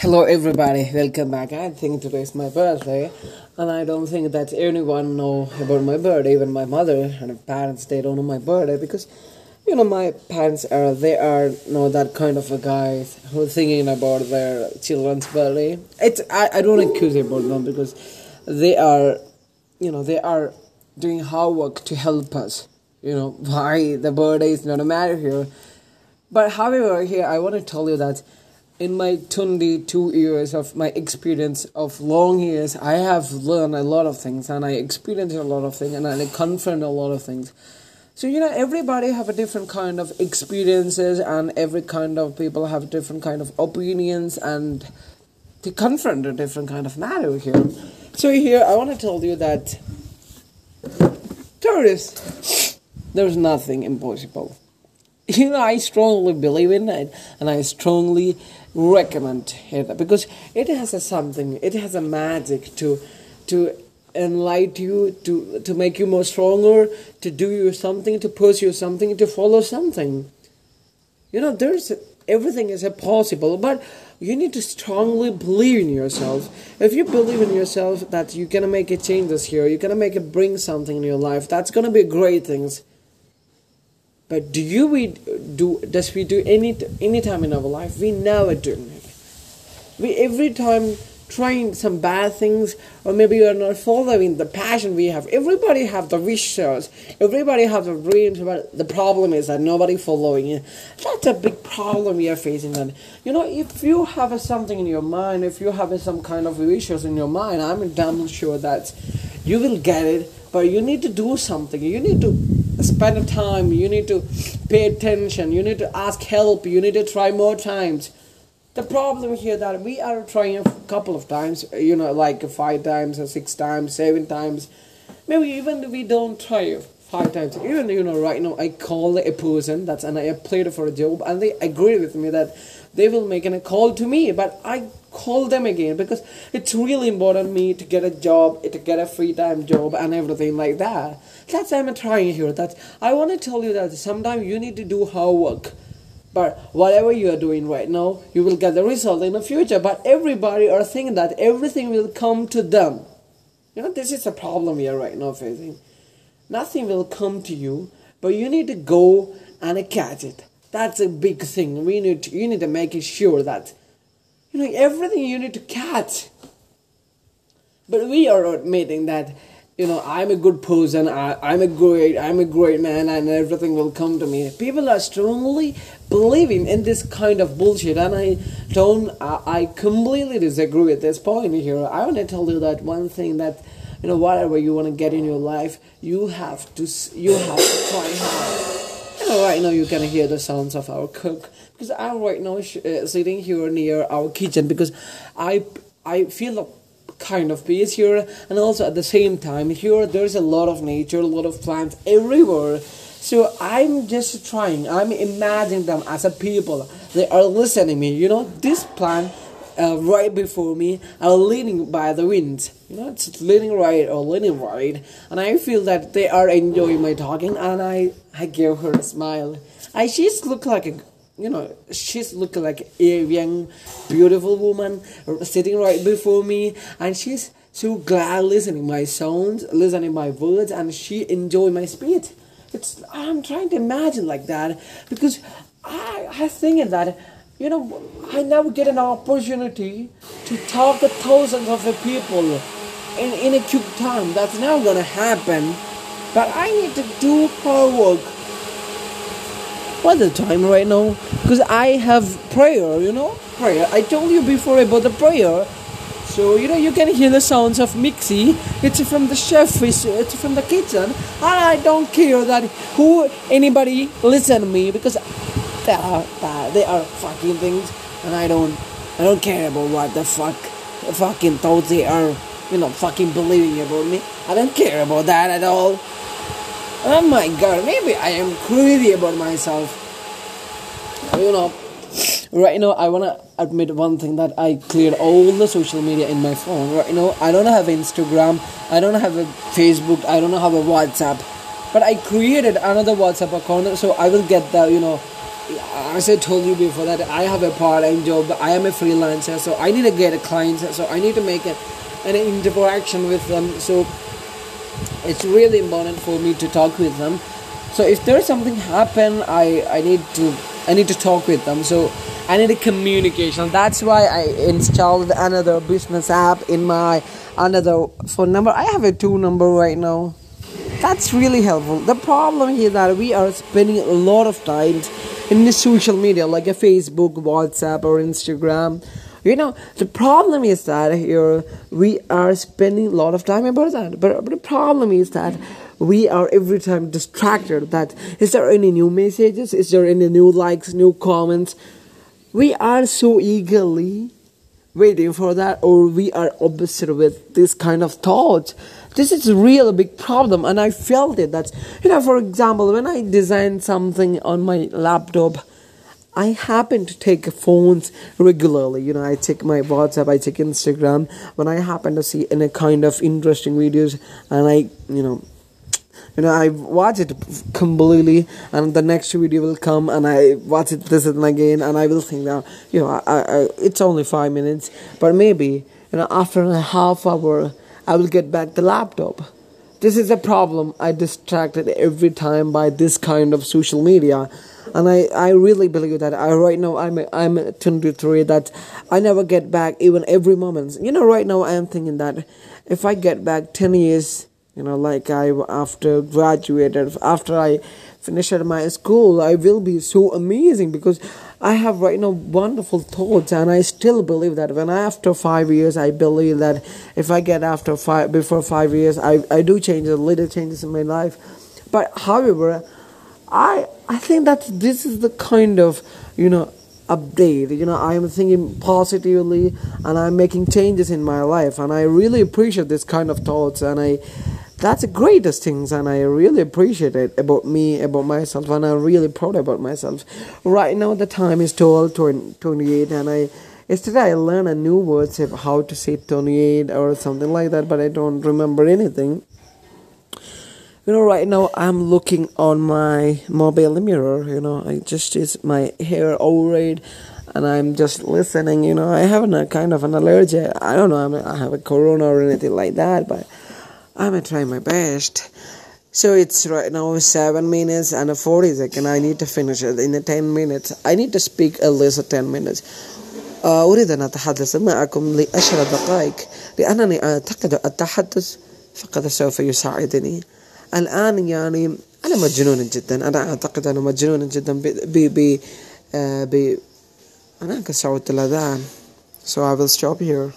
Hello, everybody. Welcome back. I think today is my birthday, and I don't think that anyone know about my birthday. Even my mother and my parents, they don't know my birthday because, you know, my parents are they are you know that kind of a guy who thinking about their children's birthday. It's I, I don't accuse about them because they are, you know, they are doing hard work to help us. You know why the birthday is not a matter here, but however, here I want to tell you that in my 22 years of my experience of long years, I have learned a lot of things and I experienced a lot of things and I confront a lot of things. So you know, everybody have a different kind of experiences and every kind of people have different kind of opinions and to confront a different kind of matter here. So here, I want to tell you that tourists, there's nothing impossible. You know, I strongly believe in it, and I strongly recommend it because it has a something it has a magic to to enlighten you to to make you more stronger to do you something to pursue something to follow something. You know there's everything is possible but you need to strongly believe in yourself. If you believe in yourself that you're gonna make a changes here you're gonna make it bring something in your life that's gonna be great things but do you we do does we do any any time in our life? We never do. It. We every time trying some bad things or maybe you're not following the passion we have. Everybody have the wishes everybody have the dreams but the problem is that nobody following it that's a big problem we are facing and you know if you have something in your mind if you have some kind of wishes in your mind i'm damn sure that you will get it but you need to do something. You need to spend time you need to pay attention you need to ask help you need to try more times. The problem here that we are trying a couple of times you know like five times or six times seven times maybe even we don't try five times. Even you know right now i call a person that's and i applied for a job and they agree with me that they will make a call to me but i call them again because it's really important me to get a job to get a free time job and everything like that. That's i'm trying here. That i want to tell you that sometimes you need to do hard work. But whatever you are doing right now you will get the result in the future. But everybody are thinking that everything will come to them. You know this is a problem we are right now facing. Nothing will come to you but you need to go and catch it that's a big thing we need to, you need to make sure that you know, everything you need to catch. But we are admitting that, you know, I'm a good person, I, I'm a great, I'm a great man, and everything will come to me. People are strongly believing in this kind of bullshit, and I don't, I, I completely disagree with this point here. I want to tell you that one thing that, you know, whatever you want to get in your life, you have to, you have to try hard right now you can hear the sounds of our cook because I'm right now uh, sitting here near our kitchen because I I feel a kind of peace here and also at the same time here there's a lot of nature, a lot of plants everywhere. So I'm just trying. I'm imagining them as a people. They are listening me. You know this plant uh, right before me are leaning by the wind. You know, it's leaning right or leaning right, and I feel that they are enjoying my talking, and I I give her a smile. I she's look like a you know she's looking like a young beautiful woman sitting right before me, and she's so glad listening my sounds, listening my words, and she enjoy my speech. It's I'm trying to imagine like that because I I think that you know, I never get an opportunity to talk to thousands of people in, in a quick time. That's never gonna happen. But I need to do hard work. What's the time right now? Because I have prayer, you know? Prayer. I told you before about the prayer. So, you know, you can hear the sounds of Mixie. It's from the chef, it's, it's from the kitchen. I don't care that who, anybody listen to me because they are. They are fucking things, and I don't, I don't care about what the fuck, the fucking thoughts they are, you know, fucking believing about me. I don't care about that at all. Oh my god, maybe I am crazy about myself. You know, right now I wanna admit one thing that I cleared all the social media in my phone. Right now I don't have Instagram, I don't have a Facebook, I don't have a WhatsApp, but I created another WhatsApp account so I will get the you know as I told you before that I have a part-time job. I am a freelancer, so I need to get a client. So I need to make a, an interaction with them. So it's really important for me to talk with them. So if there's something happen, I I need to I need to talk with them. So I need a communication. That's why I installed another business app in my another phone number. I have a two number right now. That's really helpful. The problem here that we are spending a lot of time in the social media like a Facebook, WhatsApp, or Instagram. You know, the problem is that here we are spending a lot of time about that. But, but the problem is that we are every time distracted. That is there any new messages? Is there any new likes, new comments? We are so eagerly waiting for that, or we are obsessed with this kind of thoughts this is a real big problem and i felt it that you know for example when i design something on my laptop i happen to take phones regularly. You know i check my whatsapp i check instagram. When i happen to see any kind of interesting videos and i you know you know i watch it completely and the next video will come and i watch it this and again and i will think that you know I, I, it's only five minutes. But maybe you know after a half hour I will get back the laptop. This is a problem. I distracted every time by this kind of social media. And I, I really believe that I right now I'm I'm 23 that I never get back even every moment. You know right now I am thinking that if I get back 10 years, you know like I after graduated after I finish at my school, I will be so amazing because I have right now wonderful thoughts, and I still believe that when I, after five years, I believe that if I get after five before five years, I I do change a little changes in my life. But however, I I think that this is the kind of you know update you know i'm thinking positively and i'm making changes in my life and i really appreciate this kind of thoughts and i that's the greatest things and i really appreciate it about me about myself and i'm really proud about myself. Right now the time is 12 28 and i yesterday i learned a new word how to say 28 or something like that but i don't remember anything. You know right now i'm looking on my mobile mirror you know i just is my hair all and i'm just listening you know. I have a kind of an allergy. I don't know I'm, i have a corona or anything like that but I'm gonna try my best. So it's right now 7 minutes and 40 seconds. I need to finish it in 10 minutes. I need to speak at least 10 minutes. أريد أن أتحدث معكم لعشر دقائق لأنني أعتقد التحدث فقط سوف يساعدني الآن يعني أنا مجنون جدا أنا أعتقد أنا مجنون جدا ب ب ب, ب أنا كسرت الأذان so I will stop here